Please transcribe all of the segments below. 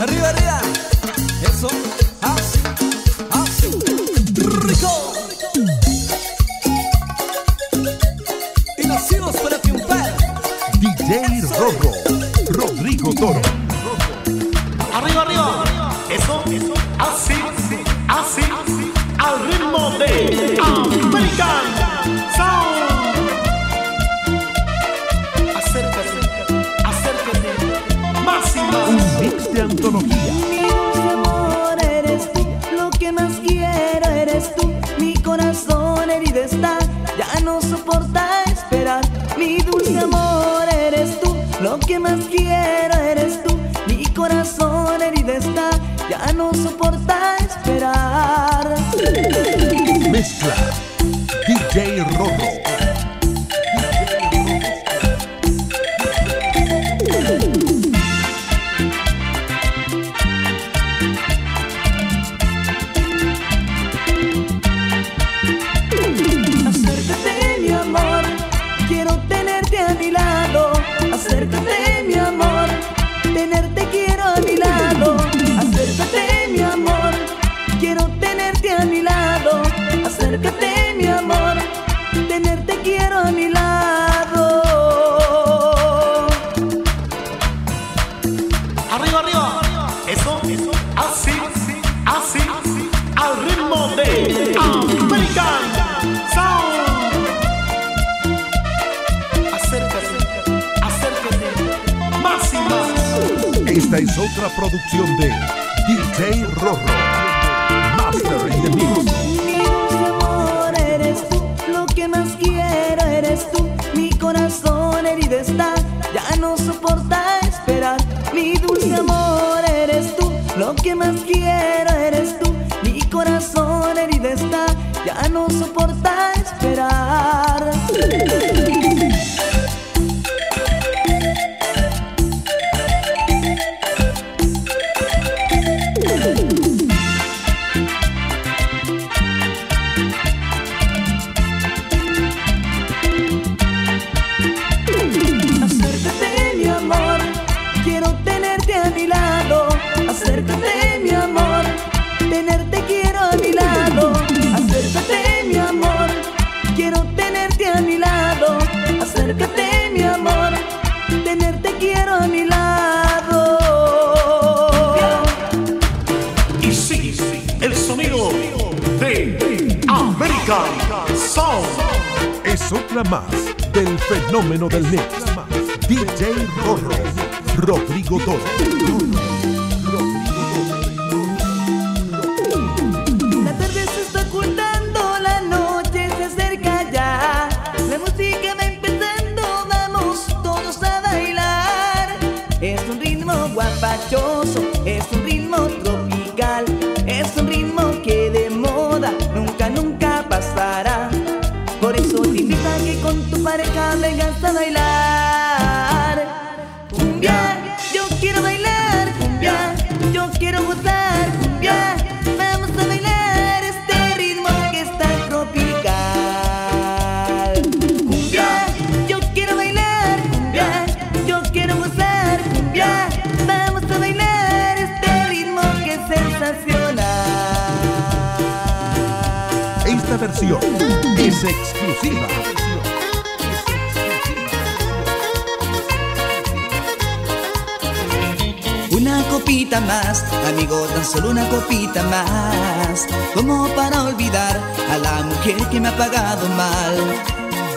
Arriba, arriba. Eso. Así. Así. Rico. Y nacimos para triunfar. DJ Rorro, Rodrigo Toro. Arriba, arriba. Eso, así, así, al ritmo de American Corazón herido está, Esta es otra producción de DJ Rorro. Master in the Mix. Amor eres tú, lo que más quiero eres tú. Mi corazón herido está, ya no soporta esperar. Mi dulce amor eres tú, lo que más quiero eres tú. Mi corazón herido está, ya no soporta de American Sound. Es otra más del fenómeno del mix. DJ Rorro, Rodrigo Toro. La vengas a bailar. Cumbia, yo quiero bailar, cumbia, yo quiero gozar, cumbia. Vamos a bailar este ritmo que está tropical. Cumbia, yo quiero bailar, cumbia, yo quiero gozar, cumbia. Vamos a bailar este ritmo que es sensacional. Esta versión es exclusiva. Copita más, amigo, tan solo una copita más. Como para olvidar a la mujer que me ha pagado mal.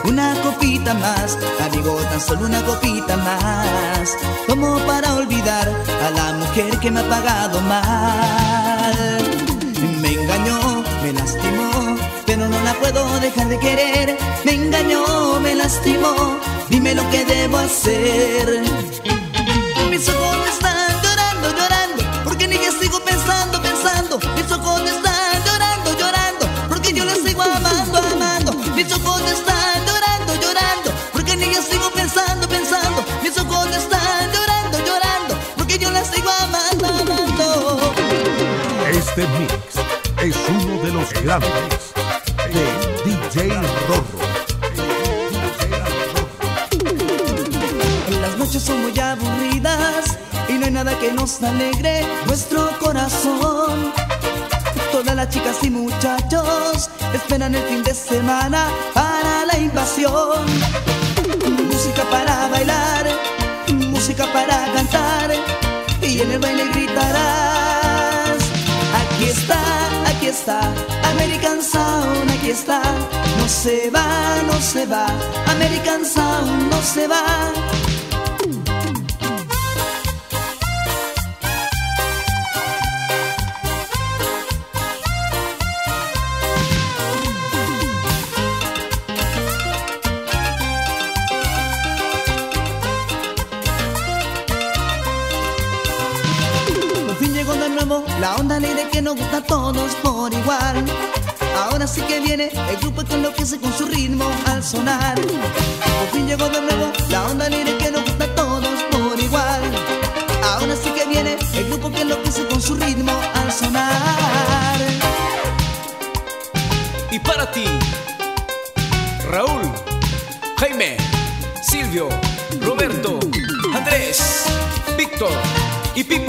Una copita más, amigo, tan solo una copita más. Como para olvidar a la mujer que me ha pagado mal. Me engañó, me lastimó, pero no la puedo dejar de querer. Me engañó, me lastimó, dime lo que debo hacer. De los grandes de DJ Rorro. En las noches son muy aburridas y no hay nada que nos alegre nuestro corazón. Todas las chicas y muchachos esperan el fin de semana para la invasión. Música para bailar, música para cantar y en el baile gritarás. Está, American Sound, aquí está. No se va, no se va, American Sound no se va. Nos gusta a todos por igual. Ahora sí que viene el grupo que enloquece con su ritmo al sonar. Por fin llegó de nuevo la onda alegre que nos gusta a todos por igual. Ahora sí que viene el grupo que enloquece con su ritmo al sonar. Y para ti, Raúl, Jaime, Silvio, Roberto, Andrés, Víctor y Pipe.